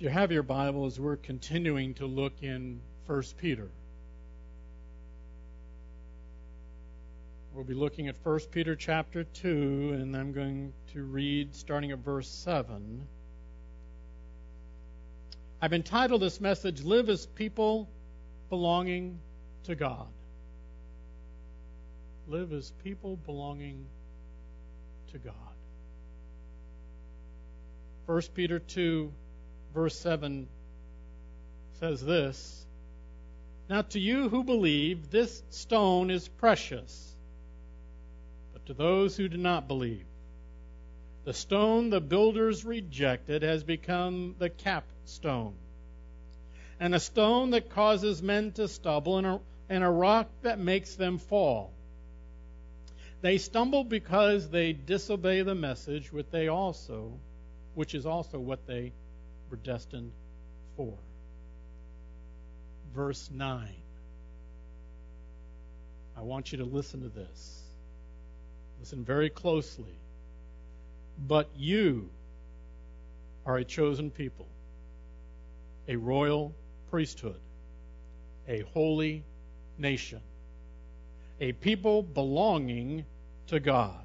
If you have your Bibles, we're continuing to look in 1 Peter. We'll be looking at 1 Peter chapter 2, and I'm going to read starting at verse 7. I've entitled this message, Live as People Belonging to God. Live as people belonging to God. 1 Peter 2 verse 7 says this Now to you who believe, this stone is precious, but to those who do not believe, the stone the builders rejected has become the capstone, and a stone that causes men to stumble, and a, and a rock that makes them fall. They stumble because they disobey the message, which they also, which is also what they destined for. Verse 9. I want you to listen to this. Listen very closely. But you are a chosen people, a royal priesthood, a holy nation, a people belonging to God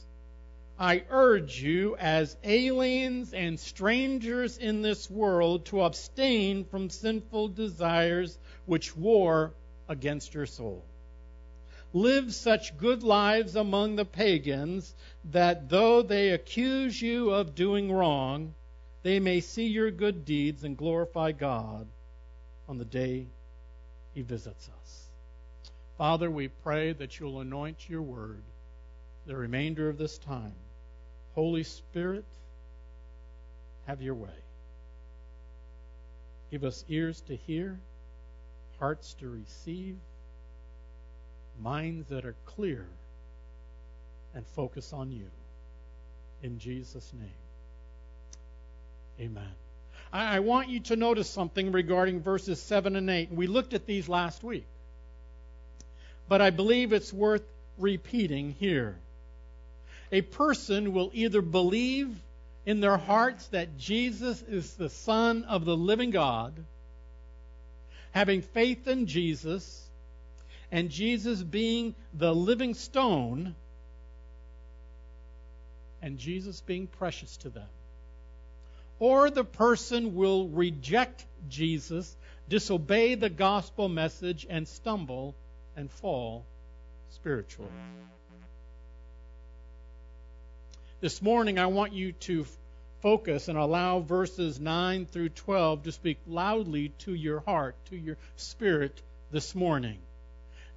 I urge you, as aliens and strangers in this world, to abstain from sinful desires which war against your soul. Live such good lives among the pagans that though they accuse you of doing wrong, they may see your good deeds and glorify God on the day He visits us. Father, we pray that you'll anoint your word the remainder of this time. Holy Spirit, have your way. Give us ears to hear, hearts to receive, minds that are clear, and focus on you. In Jesus' name. Amen. I, want you to notice something regarding verses 7 and 8. We looked at these last week. But I believe it's worth repeating here a person will either believe in their hearts that Jesus is the Son of the living God, having faith in Jesus, and Jesus being the living stone, and Jesus being precious to them. Or the person will reject Jesus, disobey the gospel message, and stumble and fall spiritually. This morning, I want you to focus and allow verses 9 through 12 to speak loudly to your heart, to your spirit this morning.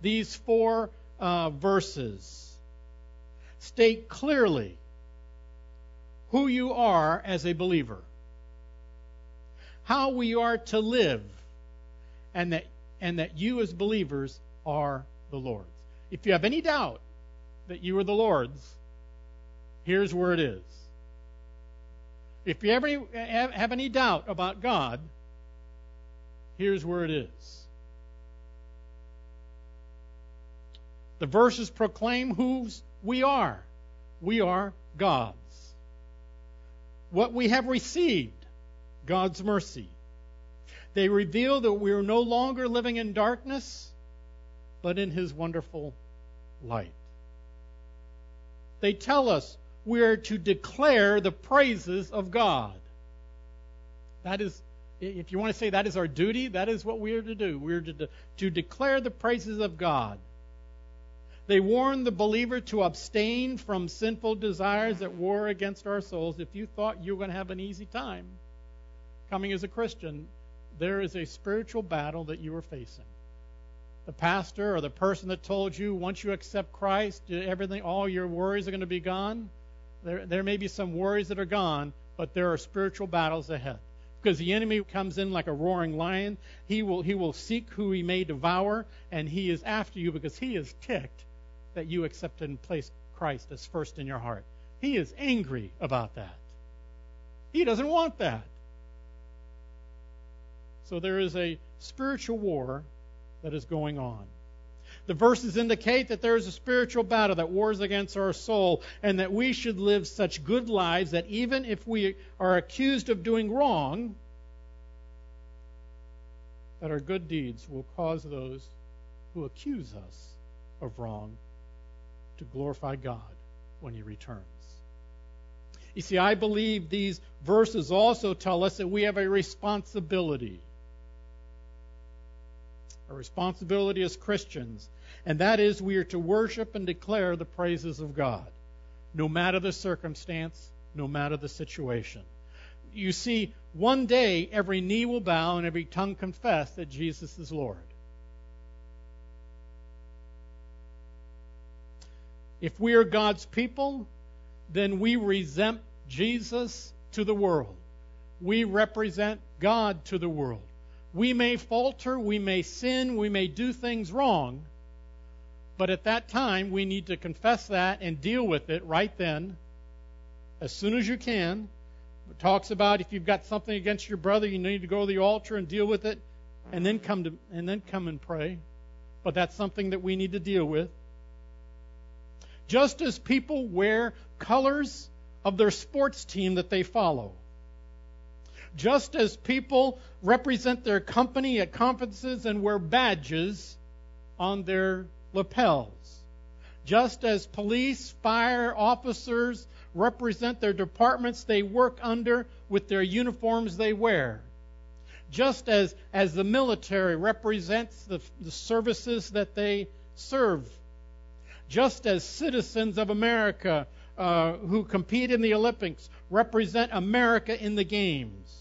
These four uh, verses state clearly who you are as a believer, how we are to live, and that, and that you as believers are the Lord's. If you have any doubt that you are the Lord's, Here's where it is. If you ever have any doubt about God, here's where it is. The verses proclaim whose we are. We are God's. What we have received, God's mercy. They reveal that we are no longer living in darkness, but in His wonderful light. They tell us we are to declare the praises of God. That is, if you want to say that is our duty, that is what we are to do. We are to, de- to declare the praises of God. They warn the believer to abstain from sinful desires that war against our souls. If you thought you were going to have an easy time coming as a Christian, there is a spiritual battle that you are facing. The pastor or the person that told you once you accept Christ, everything, all your worries are going to be gone there, there may be some worries that are gone, but there are spiritual battles ahead. Because the enemy comes in like a roaring lion. He will, he will seek who he may devour, and he is after you because he is ticked that you accepted and placed Christ as first in your heart. He is angry about that. He doesn't want that. So there is a spiritual war that is going on. The verses indicate that there is a spiritual battle that wars against our soul, and that we should live such good lives that even if we are accused of doing wrong, that our good deeds will cause those who accuse us of wrong to glorify God when He returns. You see, I believe these verses also tell us that we have a responsibility a responsibility as Christians, and that is we are to worship and declare the praises of God, no matter the circumstance, no matter the situation. You see, one day every knee will bow and every tongue confess that Jesus is Lord. If we are God's people, then we resent Jesus to the world. We represent God to the world. We may falter, we may sin, we may do things wrong, but at that time we need to confess that and deal with it right then, as soon as you can. It talks about if you've got something against your brother, you need to go to the altar and deal with it, and then come to and then come and pray. But that's something that we need to deal with. Just as people wear colors of their sports team that they follow just as people represent their company at conferences and wear badges on their lapels, just as police, fire officers represent their departments they work under with their uniforms they wear, just as, as the military represents the, the services that they serve, just as citizens of America uh, who compete in the Olympics represent America in the games.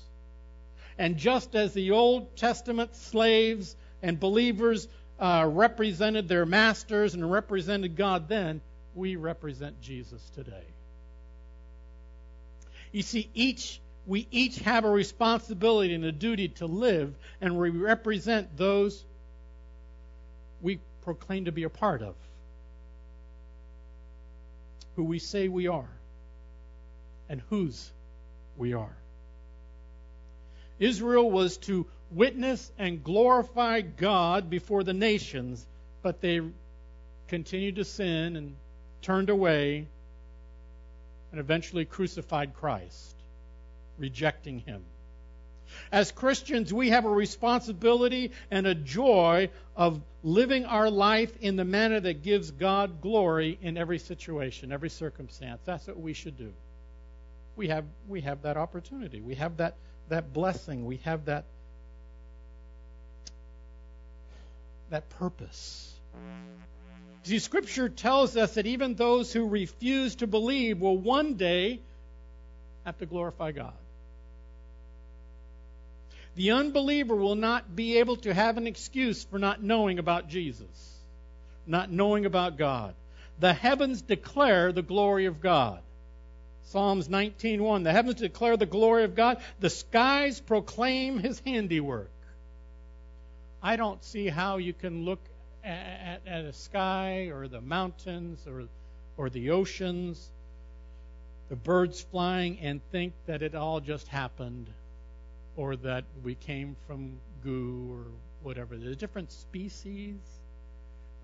And just as the Old Testament slaves and believers uh, represented their masters and represented God then, we represent Jesus today. You see, each we each have a responsibility and a duty to live, and we represent those we proclaim to be a part of, who we say we are, and whose we are. Israel was to witness and glorify God before the nations, but they continued to sin and turned away and eventually crucified Christ, rejecting him. As Christians, we have a responsibility and a joy of living our life in the manner that gives God glory in every situation, every circumstance. That's what we should do. We have we have that opportunity. We have that that blessing, we have that that purpose. See, Scripture tells us that even those who refuse to believe will one day have to glorify God. The unbeliever will not be able to have an excuse for not knowing about Jesus, not knowing about God. The heavens declare the glory of God. Psalms 19:1 The heavens declare the glory of God, the skies proclaim his handiwork. I don't see how you can look at, at, at a sky or the mountains or or the oceans, the birds flying and think that it all just happened or that we came from goo or whatever. The different species,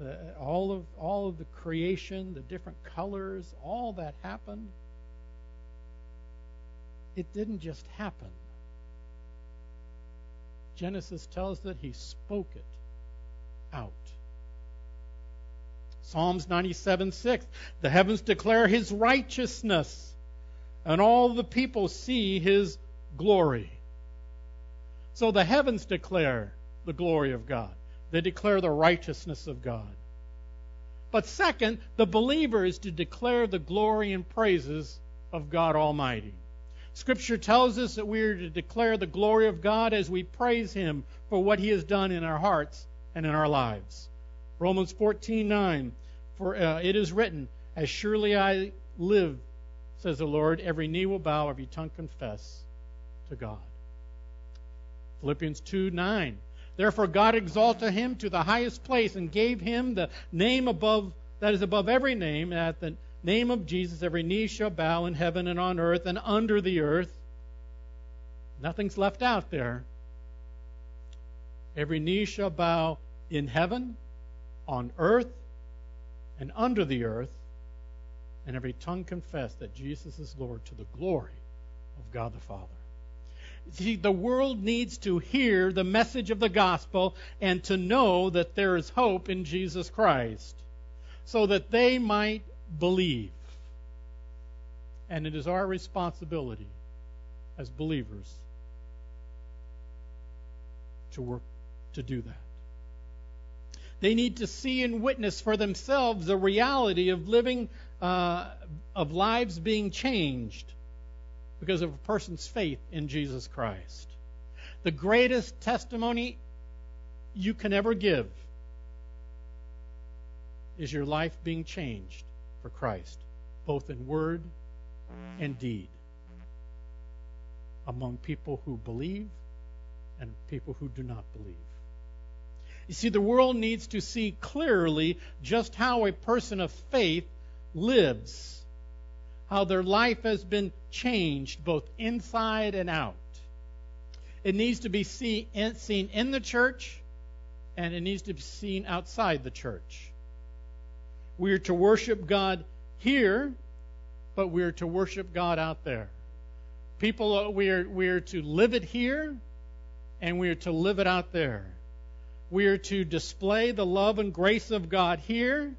uh, all of all of the creation, the different colors, all that happened. It didn't just happen. Genesis tells that he spoke it out. Psalms 97 6. The heavens declare his righteousness, and all the people see his glory. So the heavens declare the glory of God, they declare the righteousness of God. But second, the believer is to declare the glory and praises of God Almighty. Scripture tells us that we are to declare the glory of God as we praise Him for what He has done in our hearts and in our lives. Romans 14:9 For uh, it is written, As surely I live, says the Lord, every knee will bow, every tongue confess to God. Philippians 2:9, Therefore God exalted him to the highest place and gave him the name above that is above every name, at the name of Jesus every knee shall bow in heaven and on earth and under the earth. Nothing's left out there. Every knee shall bow in heaven, on earth, and under the earth, and every tongue confess that Jesus is Lord to the glory of God the Father. See, the world needs to hear the message of the gospel and to know that there is hope in Jesus Christ so that they might believe. And it is our responsibility as believers to work to do that. They need to see and witness for themselves the reality of living, uh, of lives being changed because of a person's faith in Jesus Christ. The greatest testimony you can ever give is your life being changed for Christ, both in word and deed, among people who believe and people who do not believe. You see, the world needs to see clearly just how a person of faith lives, how their life has been changed both inside and out. It needs to be seen in the church and it needs to be seen outside the church. We are to worship God here, but we are to worship God out there. People, we are, we are to live it here and we are to live it out there. We are to display the love and grace of God here,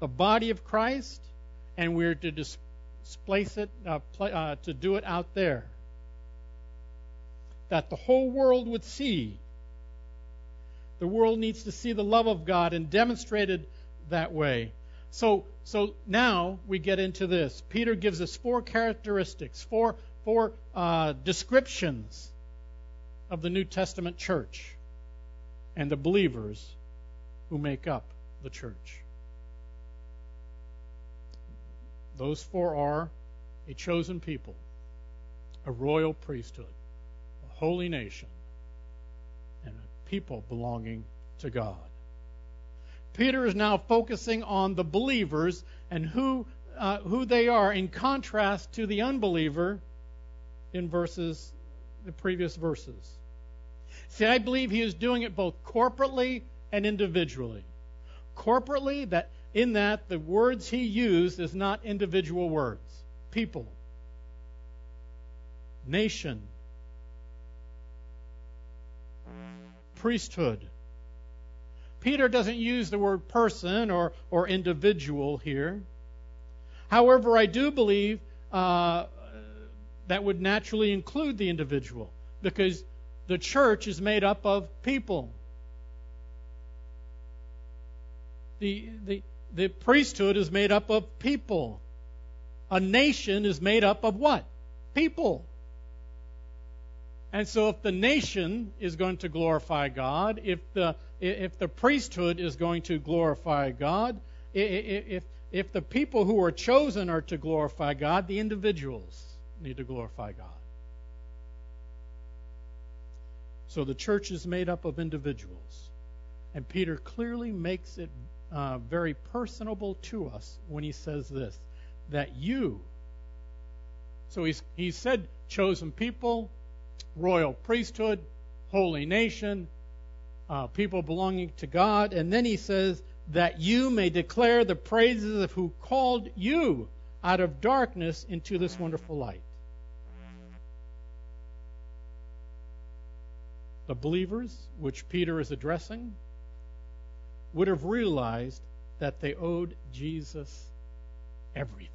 the body of Christ, and we are to displace it, uh, play, uh, to do it out there. That the whole world would see. The world needs to see the love of God and demonstrated that way. So, so now we get into this. Peter gives us four characteristics, four, four uh, descriptions of the New Testament church and the believers who make up the church. Those four are a chosen people, a royal priesthood, a holy nation, and a people belonging to God. Peter is now focusing on the believers and who uh, who they are in contrast to the unbeliever in verses the previous verses. See, I believe he is doing it both corporately and individually. Corporately, that in that the words he used is not individual words. People, nation, priesthood. Peter doesn't use the word person or, or individual here. However, I do believe uh, that would naturally include the individual because the church is made up of people. The, the, the priesthood is made up of people. A nation is made up of what? People. And so if the nation is going to glorify God, if the if the priesthood is going to glorify God, if if the people who are chosen are to glorify God, the individuals need to glorify God. So the church is made up of individuals. And Peter clearly makes it uh, very personable to us when he says this that you, so he's, he said chosen people, royal priesthood, holy nation, uh, people belonging to God, and then he says that you may declare the praises of who called you out of darkness into this wonderful light. the believers, which Peter is addressing, would have realized that they owed Jesus everything.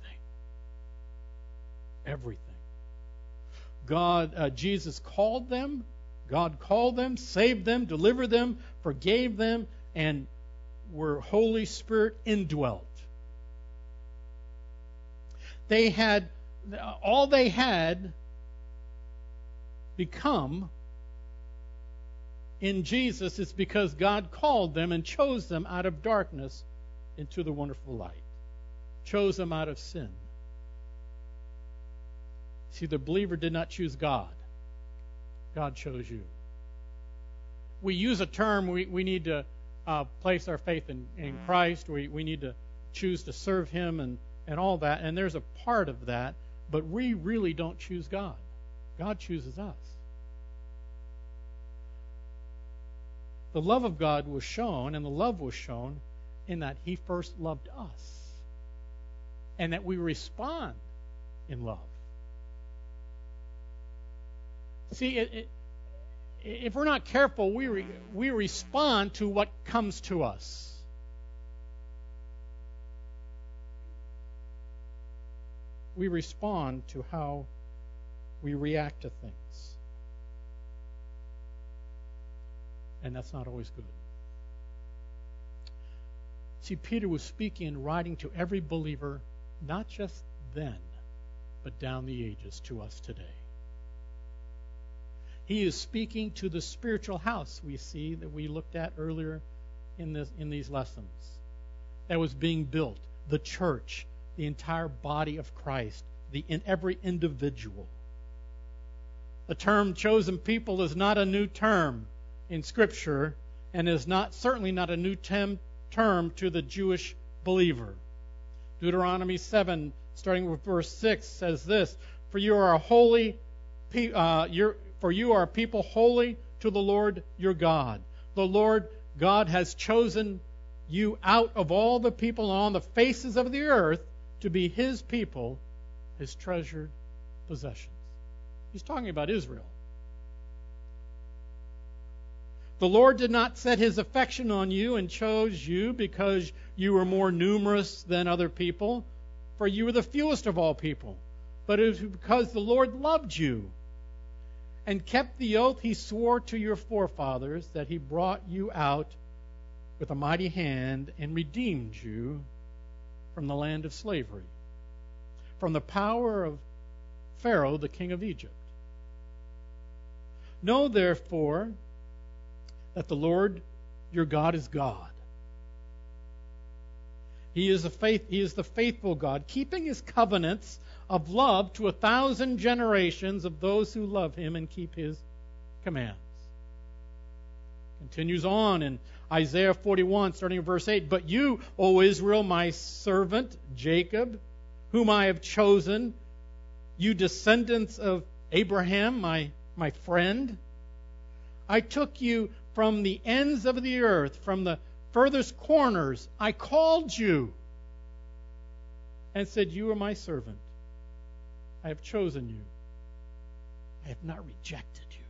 Everything. God, uh, Jesus called them. God called them, saved them, delivered them, forgave them, and were Holy Spirit indwelt. They had all they had become in Jesus is because God called them and chose them out of darkness into the wonderful light, chose them out of sin. See, the believer did not choose God, God chose you. we use a term, we, we need to uh, place our faith in, in Christ. We, we need to choose to serve Him and, and all that. And there's a part of that, but we really don't choose God. God chooses us. The love of God was shown, and the love was shown in that He first loved us, and that we respond in love. See, it, it, if we're not careful, we, re, we respond to what comes to us. We respond to how we react to things. And that's not always good. See, Peter was speaking and writing to every believer, not just then, but down the ages to us today. He is speaking to the spiritual house we see that we looked at earlier in this in these lessons. That was being built, the church, the entire body of Christ, the in every individual. The term chosen people is not a new term in scripture and is not certainly not a new tem, term to the Jewish believer. Deuteronomy 7 starting with verse 6 says this, "For you are a holy uh, for you are a people holy to the Lord your God. The Lord God has chosen you out of all the people on the faces of the earth to be his people, his treasured possessions. He's talking about Israel. The Lord did not set his affection on you and chose you because you were more numerous than other people, for you were the fewest of all people, but it was because the Lord loved you and kept the oath he swore to your forefathers that he brought you out with a mighty hand and redeemed you from the land of slavery, from the power of Pharaoh, the king of Egypt. Know therefore that the Lord your God is God. He is, faith, he is the faithful God, keeping his covenants of love to a thousand generations of those who love him and keep his commands. Continues on in Isaiah 41, starting in verse 8. But you, O Israel, my servant Jacob, whom I have chosen, you descendants of Abraham, my, my friend, I took you from the ends of the earth, from the furthest corners. I called you and said, You are my servant. I have chosen you. I have not rejected you.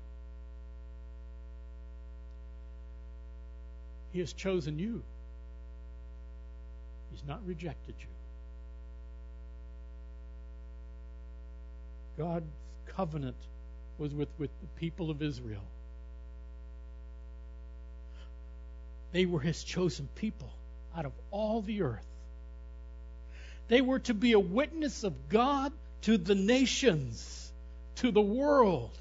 He has chosen you. He's not rejected you. God's covenant was with, with the people of Israel. They were his chosen people out of all the earth. They were to be a witness of God to the nations, to the world.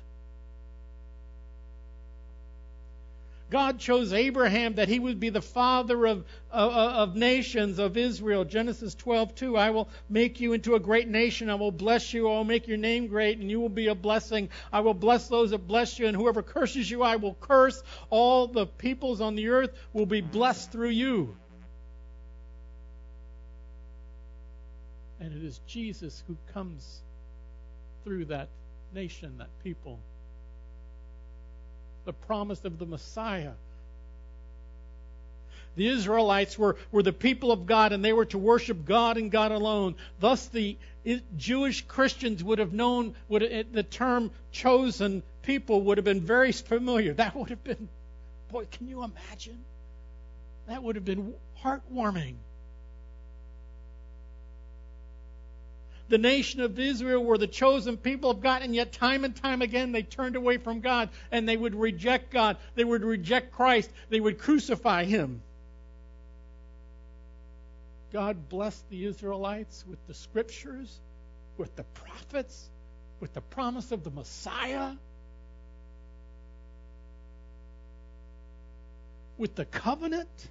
God chose Abraham that he would be the father of, of, of, nations of Israel. Genesis 12:2. I will make you into a great nation. I will bless you. I will make your name great, and you will be a blessing. I will bless those that bless you, and whoever curses you, I will curse. All the peoples on the earth will be blessed through you. And it is Jesus who comes through that nation, that people. The promise of the Messiah. The Israelites were, were the people of God and they were to worship God and God alone. Thus, the Jewish Christians would have known would eh, the term chosen people would have been very familiar. That would have been, boy, can you imagine? That would have been heartwarming. The nation of Israel were the chosen people of God, and yet time and time again they turned away from God and they would reject God. They would reject Christ. They would crucify him. God blessed the Israelites with the scriptures, with the prophets, with the promise of the Messiah, with the covenant.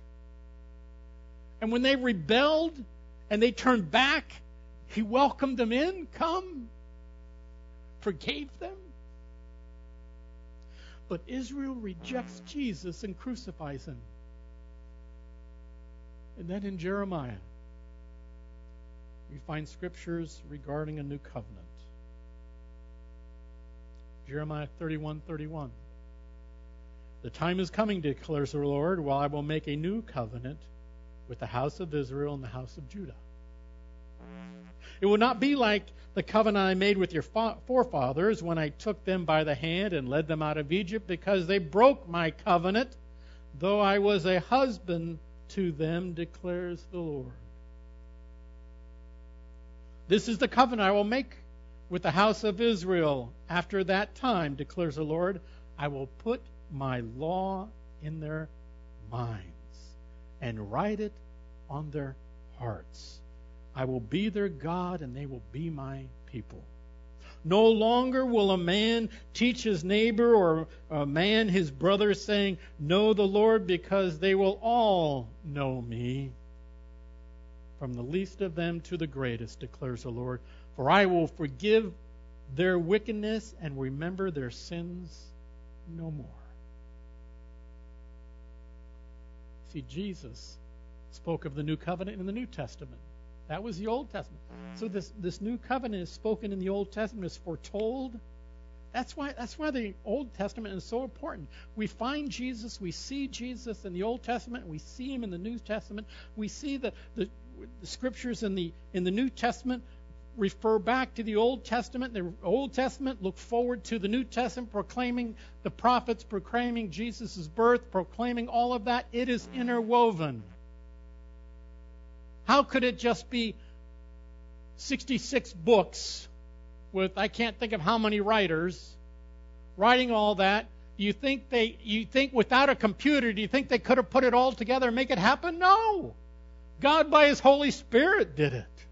And when they rebelled and they turned back, he welcomed them in. Come. Forgave them. But Israel rejects Jesus and crucifies him. And then in Jeremiah, we find scriptures regarding a new covenant. Jeremiah 31 31. The time is coming, declares the Lord, while I will make a new covenant with the house of Israel and the house of Judah. It will not be like the covenant I made with your forefathers when I took them by the hand and led them out of Egypt, because they broke my covenant, though I was a husband to them, declares the Lord. This is the covenant I will make with the house of Israel after that time, declares the Lord. I will put my law in their minds and write it on their hearts. I will be their God and they will be my people. No longer will a man teach his neighbor or a man his brother, saying, Know the Lord, because they will all know me. From the least of them to the greatest, declares the Lord. For I will forgive their wickedness and remember their sins no more. See, Jesus spoke of the new covenant in the New Testament. That was the Old Testament. So this this new covenant is spoken in the Old Testament is foretold. That's why that's why the Old Testament is so important. We find Jesus, we see Jesus in the Old Testament, we see him in the New Testament. We see the, the, the scriptures in the in the New Testament refer back to the Old Testament. The Old Testament look forward to the New Testament, proclaiming the prophets, proclaiming Jesus' birth, proclaiming all of that. It is interwoven. How could it just be 66 books with I can't think of how many writers writing all that? You think they you think without a computer, do you think they could have put it all together and make it happen? No. God by his Holy Spirit did it.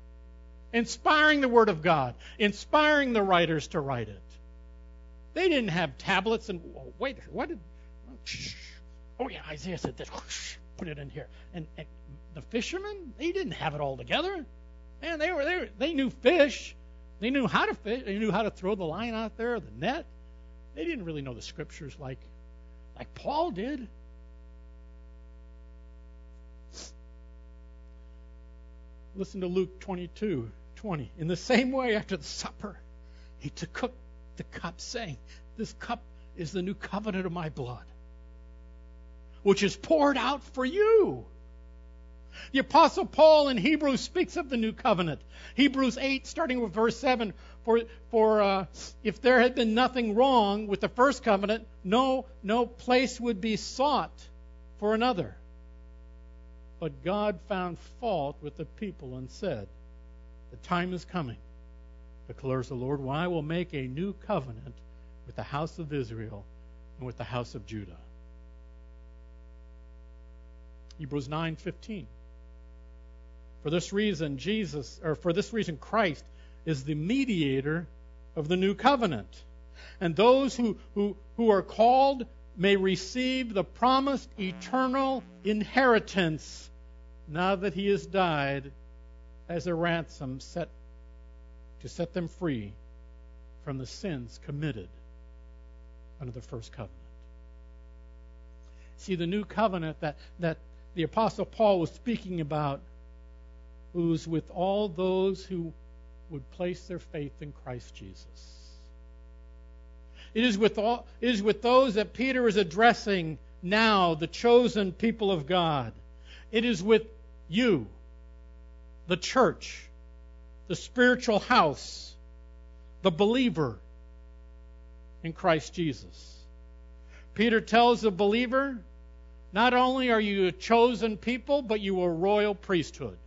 Inspiring the word of God, inspiring the writers to write it. They didn't have tablets and oh, wait, what did Oh yeah, Isaiah said this. Put it in here. And, and the fishermen, they didn't have it all together. Man, they were they, they knew fish. They knew how to fish. They knew how to throw the line out there, the net. They didn't really know the scriptures like like Paul did. Listen to Luke 22, 20. In the same way, after the supper, he took the cup, saying, This cup is the new covenant of my blood, which is poured out for you. The Apostle Paul in Hebrews speaks of the new covenant. Hebrews 8, starting with verse 7 For, for uh, if there had been nothing wrong with the first covenant, no, no place would be sought for another. But God found fault with the people and said, The time is coming, declares the Lord, when I will make a new covenant with the house of Israel and with the house of Judah. Hebrews 9:15 for this reason, Jesus, or for this reason, Christ is the mediator of the new covenant. And those who, who, who are called may receive the promised eternal inheritance now that he has died as a ransom set to set them free from the sins committed under the first covenant. See, the new covenant that, that the Apostle Paul was speaking about who's with all those who would place their faith in Christ Jesus. It is with all it is with those that Peter is addressing now, the chosen people of God. It is with you, the church, the spiritual house, the believer in Christ Jesus. Peter tells the believer, not only are you a chosen people, but you are a royal priesthood.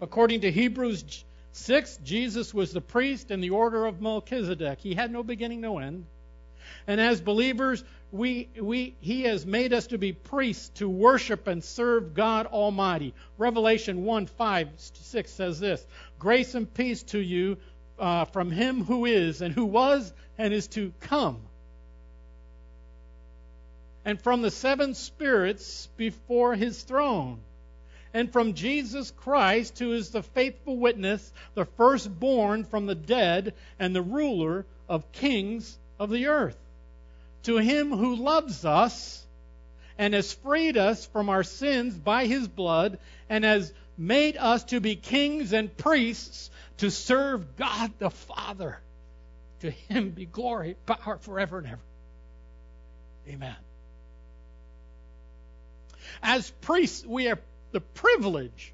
According to Hebrews 6, Jesus was the priest in the order of Melchizedek. He had no beginning, no end. And as believers, we, we, he has made us to be priests to worship and serve God Almighty. Revelation 1 5 6 says this Grace and peace to you uh, from him who is, and who was, and is to come. And from the seven spirits before his throne and from Jesus Christ, who is the faithful witness, the firstborn from the dead, and the ruler of kings of the earth. To him who loves us and has freed us from our sins by his blood and has made us to be kings and priests to serve God the Father. To him be glory, power forever and ever. Amen. As priests, we have the privilege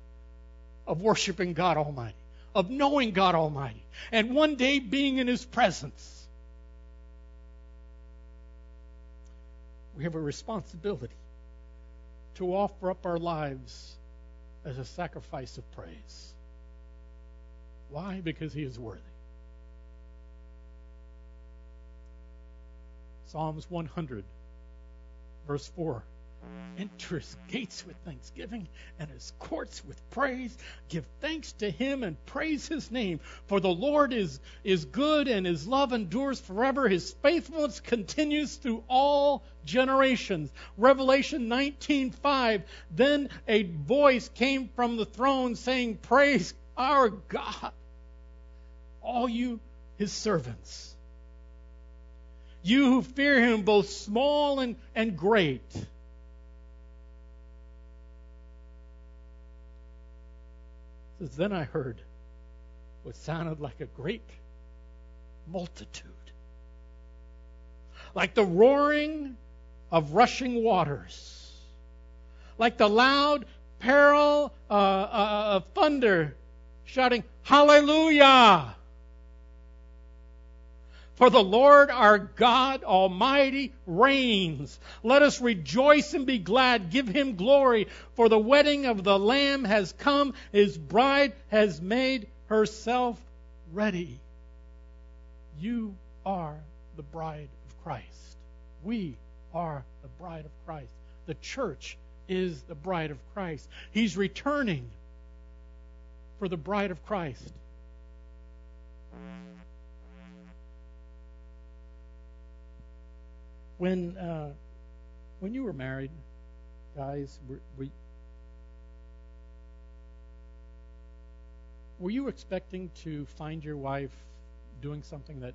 of worshiping God Almighty, of knowing God Almighty, and one day being in His presence. We have a responsibility to offer up our lives as a sacrifice of praise. Why? Because He is worthy. Psalms 100, verse 4 Enter his gates with thanksgiving and his courts with praise. Give thanks to him and praise his name. For the Lord is, is good and his love endures forever. His faithfulness continues through all generations. Revelation 19:5. Then a voice came from the throne saying, Praise our God, all you his servants. You who fear him, both small and, and great. Then I heard what sounded like a great multitude, like the roaring of rushing waters, like the loud peril uh, uh, of thunder, shouting, Hallelujah! For the Lord our God Almighty reigns. Let us rejoice and be glad. Give him glory. For the wedding of the Lamb has come. His bride has made herself ready. You are the bride of Christ. We are the bride of Christ. The church is the bride of Christ. He's returning for the bride of Christ. When uh, when you were married, guys, were, were, were you expecting to find your wife doing something that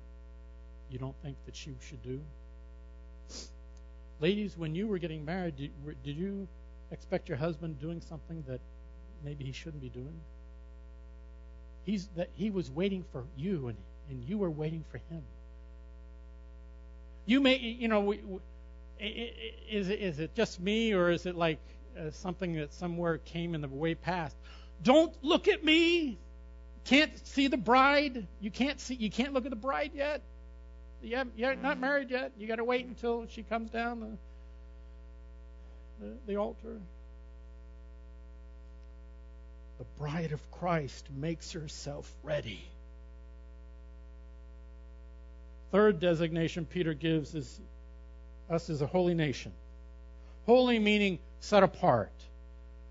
you don't think that she should do? Ladies, when you were getting married, did, did you expect your husband doing something that maybe he shouldn't be doing? He's that he was waiting for you, and and you were waiting for him. You may, you know, we, we, is it, is it just me or is it like uh, something that somewhere came in the way past? Don't look at me. Can't see the bride. You can't see. You can't look at the bride yet. You you're not married yet. You got to wait until she comes down the, the, the altar. The bride of Christ makes herself ready. Third designation Peter gives is us as a holy nation. Holy meaning set apart.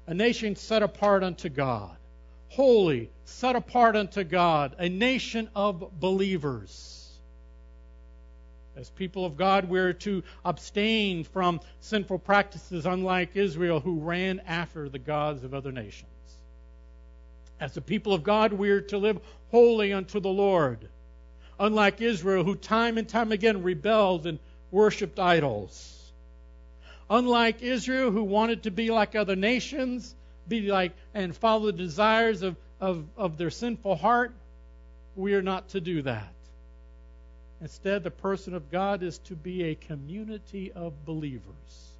A nation set apart unto God. Holy, set apart unto God. A nation of believers. As people of God, we're to abstain from sinful practices, unlike Israel, who ran after the gods of other nations. As the people of God, we're to live holy unto the Lord unlike Israel, who time and time again rebelled and worshiped idols. Unlike Israel, who wanted to be like other nations, be like and follow the desires of, of, of their sinful heart, we are not to do that. Instead, the person of God is to be a community of believers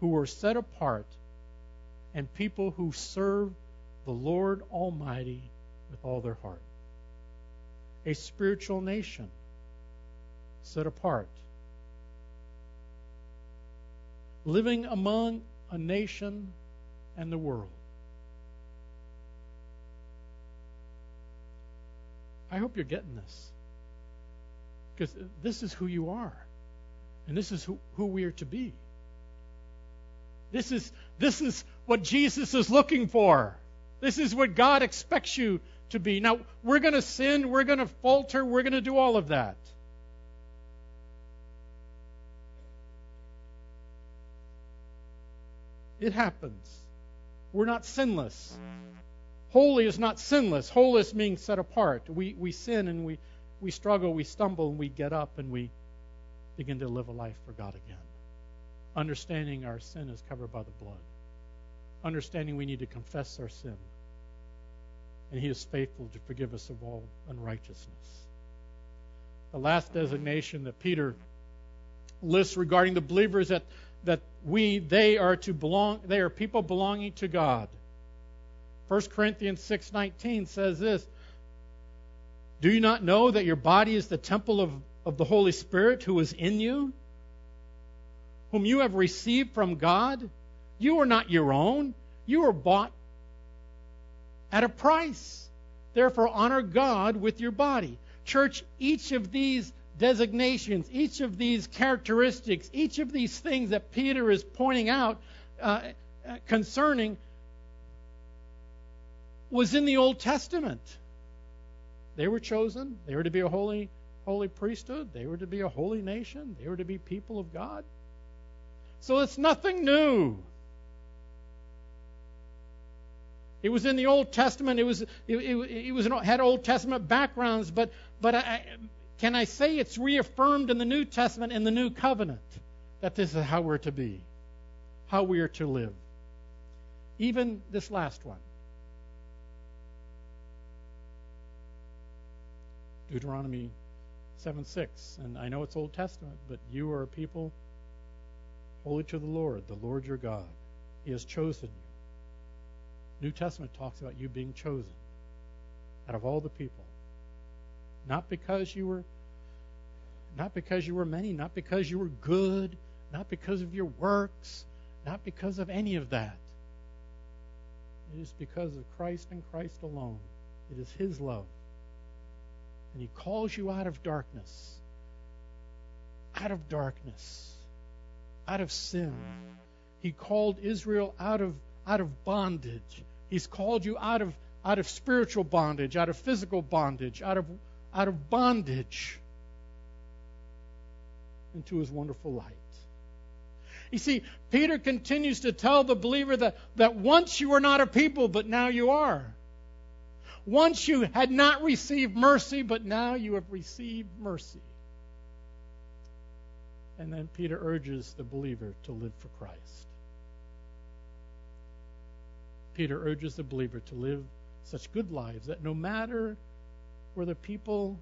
who are set apart and people who serve the Lord Almighty with all their heart a spiritual nation set apart. Living among a nation and the world. I hope you're getting this. Because this is who you are. And this is who, who we are to be. This is, this is what Jesus is looking for. This is what God expects you to be. Now, we're going to sin, we're going to falter, we're going to do all of that. It happens. We're not sinless. Holy is not sinless. Holiness means set apart. We, we sin and we, we struggle, we stumble, and we get up and we begin to live a life for God again. Understanding our sin is covered by the blood. Understanding we need to confess our sin. And He is faithful to forgive us of all unrighteousness. The last designation that Peter lists regarding the believers that, that we, they are to belong, they are people belonging to God. 1 Corinthians 6.19 says this, Do you not know that your body is the temple of, of the Holy Spirit who is in you, whom you have received from God? You are not your own. You are bought at a price. Therefore, honor God with your body. Church, each of these designations, each of these characteristics, each of these things that Peter is pointing out uh, uh, concerning was in the Old Testament. They were chosen. They were to be a holy, holy priesthood. They were to be a holy nation. They were to be people of God. So it's nothing new. It was in the Old Testament. It was it, it, it was had Old Testament backgrounds, but but I, can I say it's reaffirmed in the New Testament in the New Covenant that this is how we're to be, how we are to live. Even this last one. Deuteronomy 7 6. And I know it's Old Testament, but you are a people holy to the Lord, the Lord your God. He has chosen you. New Testament talks about you being chosen out of all the people. Not because you were not because you were many, not because you were good, not because of your works, not because of any of that. It is because of Christ and Christ alone. It is His love. And He calls you out of darkness. Out of darkness. Out of sin. He called Israel out of out of bondage. He's called you out of out of spiritual bondage, out of physical bondage, out of out of bondage into his wonderful light. You see, Peter continues to tell the believer that, that once you were not a people, but now you are. Once you had not received mercy, but now you have received mercy. And then Peter urges the believer to live for Christ. Peter urges the believer to live such good lives that no matter where the people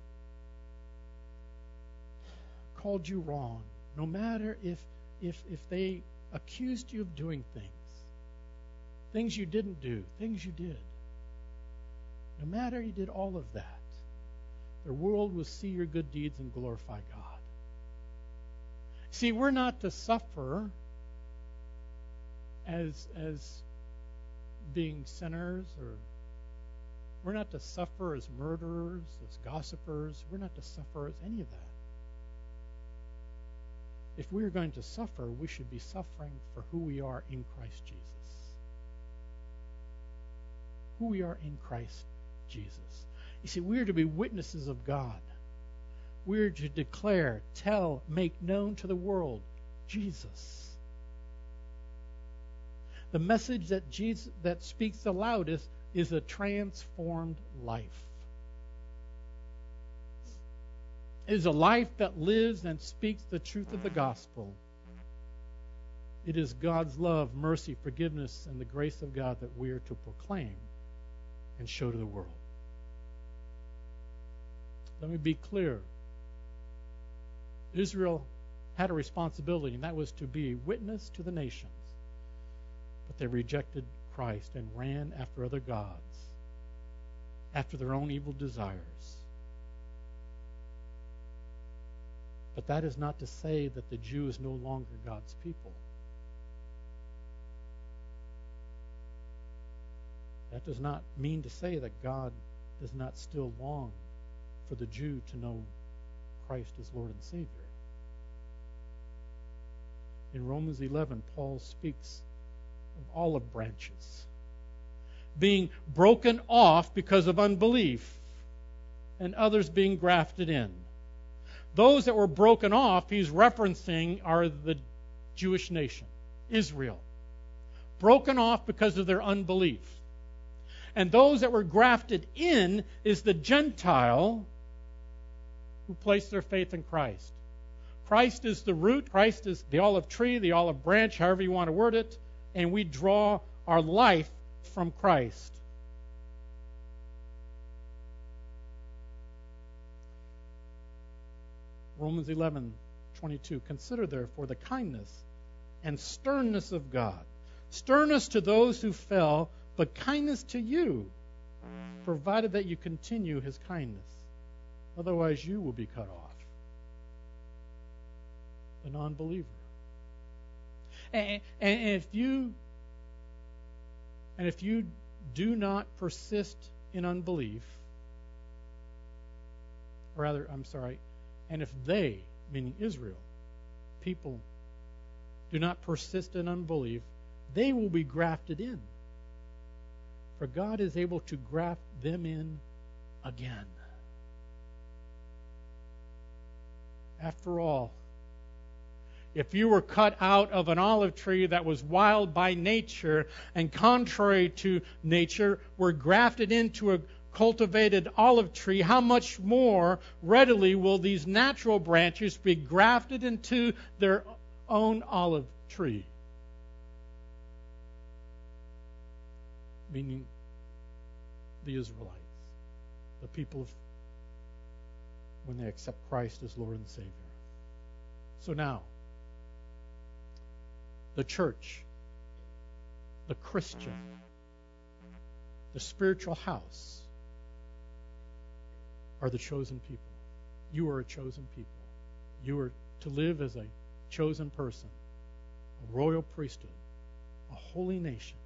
called you wrong, no matter if if if they accused you of doing things, things you didn't do, things you did. No matter you did all of that, the world will see your good deeds and glorify God. See, we're not to suffer as as being sinners or we're not to suffer as murderers, as gossipers. We're not to suffer as any of that. If we are going to suffer, we should be suffering for who we are in Christ Jesus. Who we are in Christ Jesus. You see, we are to be witnesses of God. We are to declare, tell, make known to the world Jesus. The message that Jesus that speaks the loudest is a transformed life. It is a life that lives and speaks the truth of the gospel. It is God's love, mercy, forgiveness, and the grace of God that we are to proclaim and show to the world. Let me be clear. Israel had a responsibility, and that was to be a witness to the nations. But they rejected Christ and ran after other gods, after their own evil desires. But that is not to say that the Jew is no longer God's people. That does not mean to say that God does not still long for the Jew to know Christ as Lord and Savior. In Romans 11, Paul speaks of olive branches being broken off because of unbelief and others being grafted in. Those that were broken off, he's referencing, are the Jewish nation, Israel. Broken off because of their unbelief. And those that were grafted in is the Gentile who placed their faith in Christ. Christ is the root, Christ is the olive tree, the olive branch, however you want to word it, and we draw our life from Christ. Romans 11:22 Consider therefore the kindness and sternness of God. Sternness to those who fell, but kindness to you, provided that you continue his kindness. Otherwise, you will be cut off. The non believer. And, and if you and if you do not persist in unbelief, rather, I'm sorry, and if they, meaning Israel, people, do not persist in unbelief, they will be grafted in. For God is able to graft them in again. After all, if you were cut out of an olive tree that was wild by nature and contrary to nature, were grafted into a cultivated olive tree, how much more readily will these natural branches be grafted into their own olive tree? Meaning the Israelites, the people of when they accept Christ as Lord and Savior. So now, the church, the Christian, the spiritual house are the chosen people. You are a chosen people. You are to live as a chosen person, a royal priesthood, a holy nation,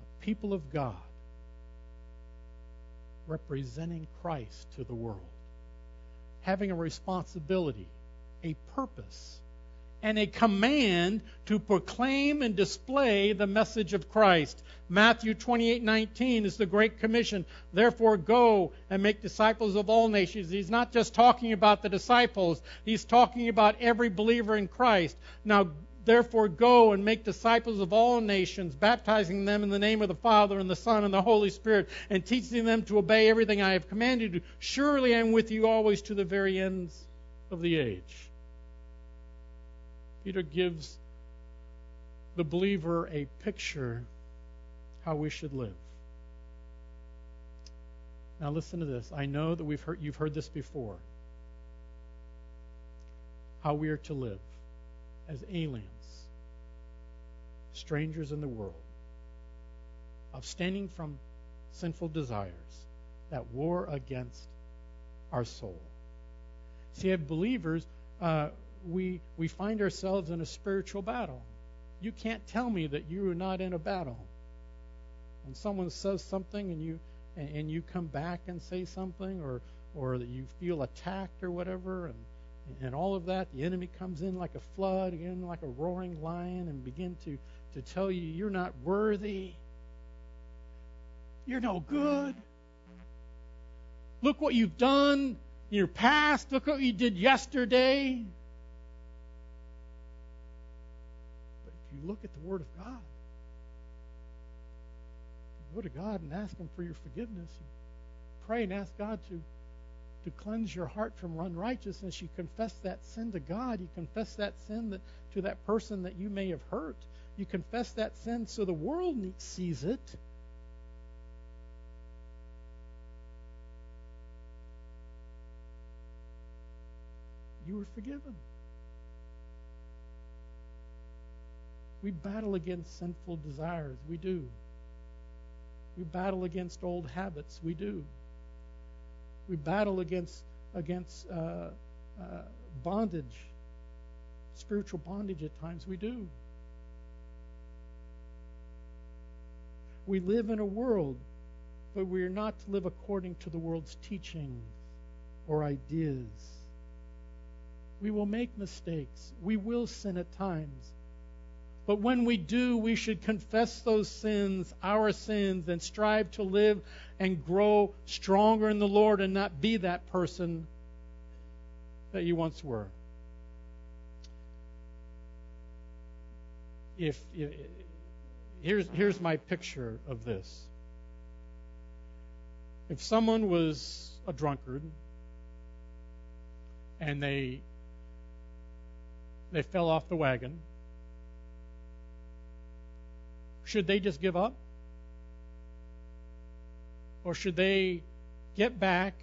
a people of God, representing Christ to the world, having a responsibility, a purpose, and a command to proclaim and display the message of Christ. Matthew 28:19 is the great commission. Therefore go and make disciples of all nations. He's not just talking about the disciples, he's talking about every believer in Christ. Now Therefore, go and make disciples of all nations, baptizing them in the name of the Father and the Son and the Holy Spirit, and teaching them to obey everything I have commanded you. Surely I am with you always to the very ends of the age. Peter gives the believer a picture how we should live. Now listen to this. I know that we've heard you've heard this before. How we are to live as aliens, strangers in the world, abstaining from sinful desires that war against our soul. See, as believers, uh, we we find ourselves in a spiritual battle. You can't tell me that you are not in a battle. When someone says something and you and, and you come back and say something, or or that you feel attacked or whatever, and and all of that, the enemy comes in like a flood, again like a roaring lion, and begin to to tell you you're not worthy. You're no good. Look what you've done in your past. Look what you did yesterday. You look at the Word of God, go to God and ask Him for your forgiveness. You pray and ask God to, to cleanse your heart from unrighteousness. You confess that sin to God. You confess that sin that, to that person that you may have hurt. You confess that sin so the world sees it. You were forgiven. We battle against sinful desires. We do. We battle against old habits. We do. We battle against against uh, uh, bondage, spiritual bondage at times. We do. We live in a world, but we are not to live according to the world's teachings or ideas. We will make mistakes. We will sin at times. But when we do, we should confess those sins, our sins, and strive to live and grow stronger in the Lord and not be that person that you once were. If, if here's here's my picture of this. If someone was a drunkard and they they fell off the wagon. Should they just give up? Or should they get back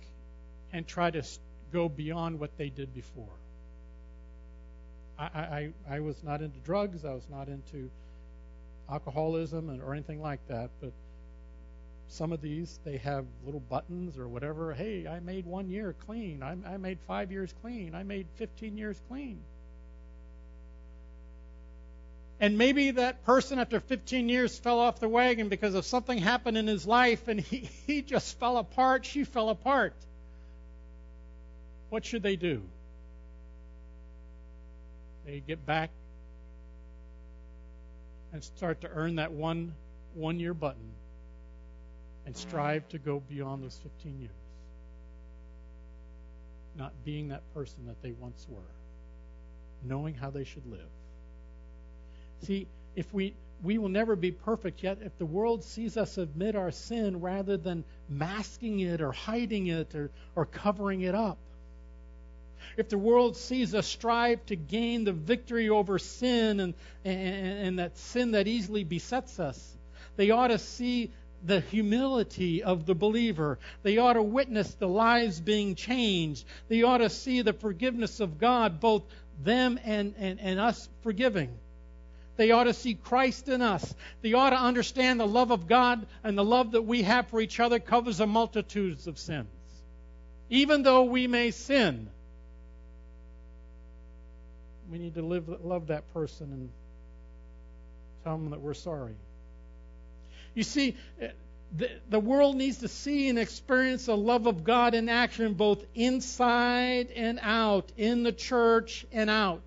and try to go beyond what they did before? I, I, I was not into drugs. I was not into alcoholism or anything like that. But some of these, they have little buttons or whatever. Hey, I made one year clean. I, I made five years clean. I made 15 years clean. And maybe that person after 15 years fell off the wagon because of something happened in his life and he, he just fell apart. She fell apart. What should they do? They get back and start to earn that one one year button and strive to go beyond those 15 years. Not being that person that they once were, knowing how they should live. See, if we we will never be perfect yet if the world sees us admit our sin rather than masking it or hiding it or, or covering it up. If the world sees us strive to gain the victory over sin and, and, and that sin that easily besets us, they ought to see the humility of the believer. They ought to witness the lives being changed. They ought to see the forgiveness of God, both them and, and, and us forgiving. They ought to see Christ in us. They ought to understand the love of God and the love that we have for each other covers a multitude of sins. Even though we may sin, we need to live, love that person and tell them that we're sorry. You see, the, the world needs to see and experience the love of God in action both inside and out, in the church and out.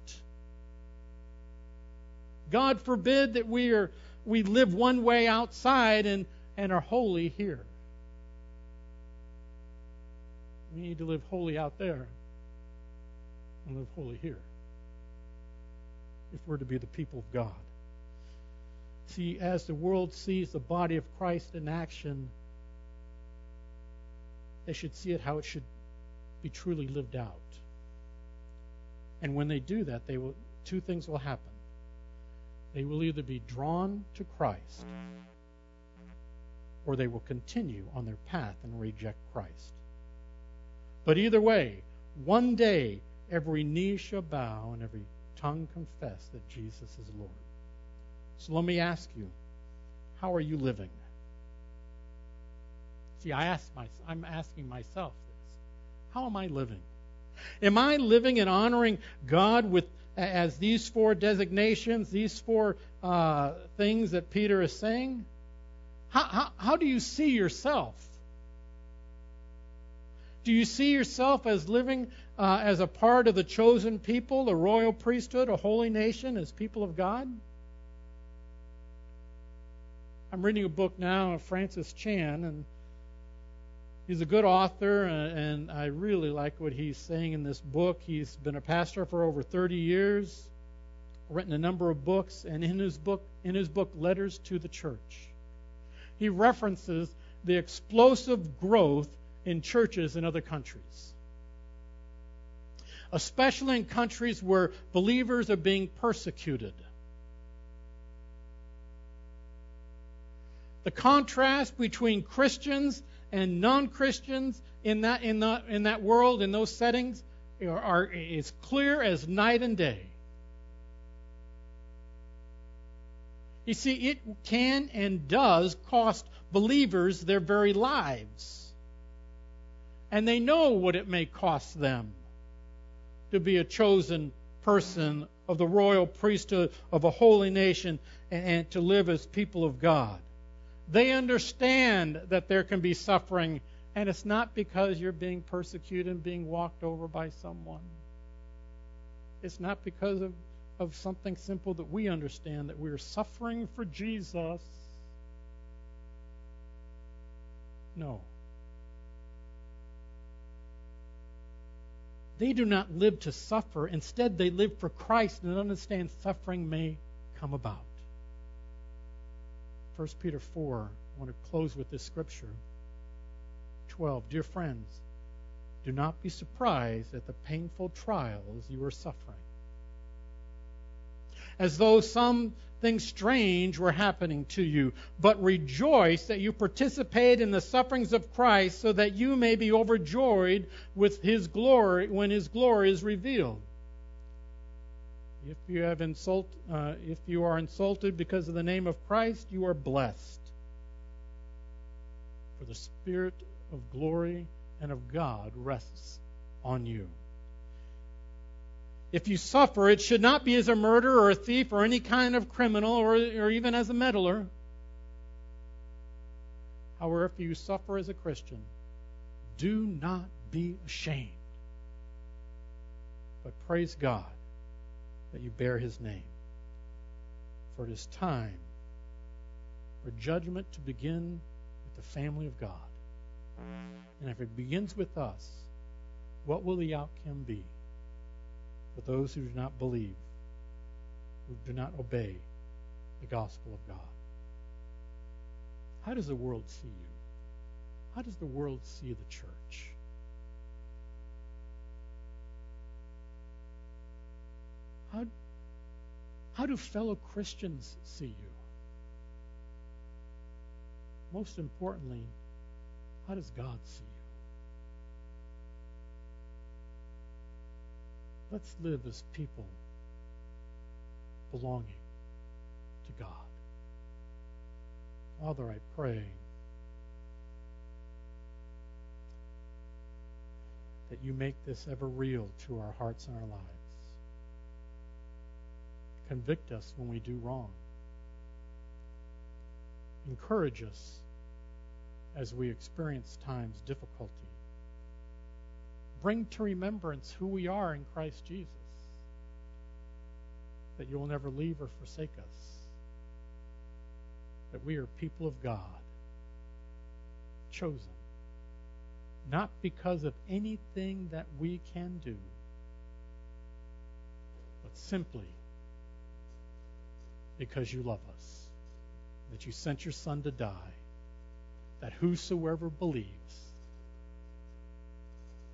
God forbid that we are we live one way outside and, and are holy here. We need to live holy out there and live holy here if we're to be the people of God. See, as the world sees the body of Christ in action, they should see it how it should be truly lived out. And when they do that, they will two things will happen they will either be drawn to Christ or they will continue on their path and reject Christ. But either way, one day every knee shall bow and every tongue confess that Jesus is Lord. So let me ask you, how are you living? See, I ask my, I'm asking myself this. How am I living? Am I living and honoring God with as these four designations, these four uh, things that Peter is saying? How, how, how do you see yourself? Do you see yourself as living uh, as a part of the chosen people, a royal priesthood, a holy nation, as people of God? I'm reading a book now of Francis Chan, and He's a good author, and I really like what he's saying in this book. He's been a pastor for over 30 years, written a number of books, and in his book, in his book, Letters to the Church, he references the explosive growth in churches in other countries, especially in countries where believers are being persecuted. The contrast between Christians and non-Christians in that in that in that world in those settings are, are is clear as night and day. You see, it can and does cost believers their very lives. And they know what it may cost them to be a chosen person of the royal priesthood of a holy nation and, and to live as people of God. They understand that there can be suffering, and it's not because you're being persecuted and being walked over by someone. It's not because of, of something simple that we understand that we're suffering for Jesus. No. They do not live to suffer. Instead, they live for Christ and understand suffering may come about. 1 Peter 4. I want to close with this scripture. 12. Dear friends, do not be surprised at the painful trials you are suffering. as though something strange were happening to you, but rejoice that you participate in the sufferings of Christ so that you may be overjoyed with his glory when his glory is revealed. If you have insult, uh, if you are insulted because of the name of Christ, you are blessed. For the Spirit of glory and of God rests on you. If you suffer, it should not be as a murderer or a thief or any kind of criminal or, or even as a meddler. However, if you suffer as a Christian, do not be ashamed, but praise God that you bear his name. For it is time for judgment to begin with the family of God. And if it begins with us, what will the outcome be for those who do not believe, who do not obey the gospel of God? How does the world see you? How does the world see the church? How, how do fellow Christians see you? Most importantly, how does God see you? Let's live as people belonging to God. Father, I pray that you make this ever real to our hearts and our lives. Convict us when we do wrong. Encourage us as we experience times difficulty. Bring to remembrance who we are in Christ Jesus. That you will never leave or forsake us. That we are people of God, chosen, not because of anything that we can do, but simply because you love us, that you sent your Son to die, that whosoever believes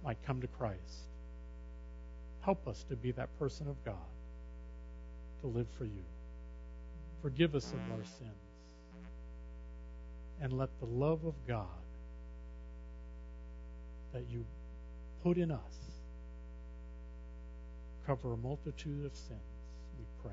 might come to Christ. Help us to be that person of God, to live for you. Forgive us of our sins. And let the love of God that you put in us cover a multitude of sins, we pray.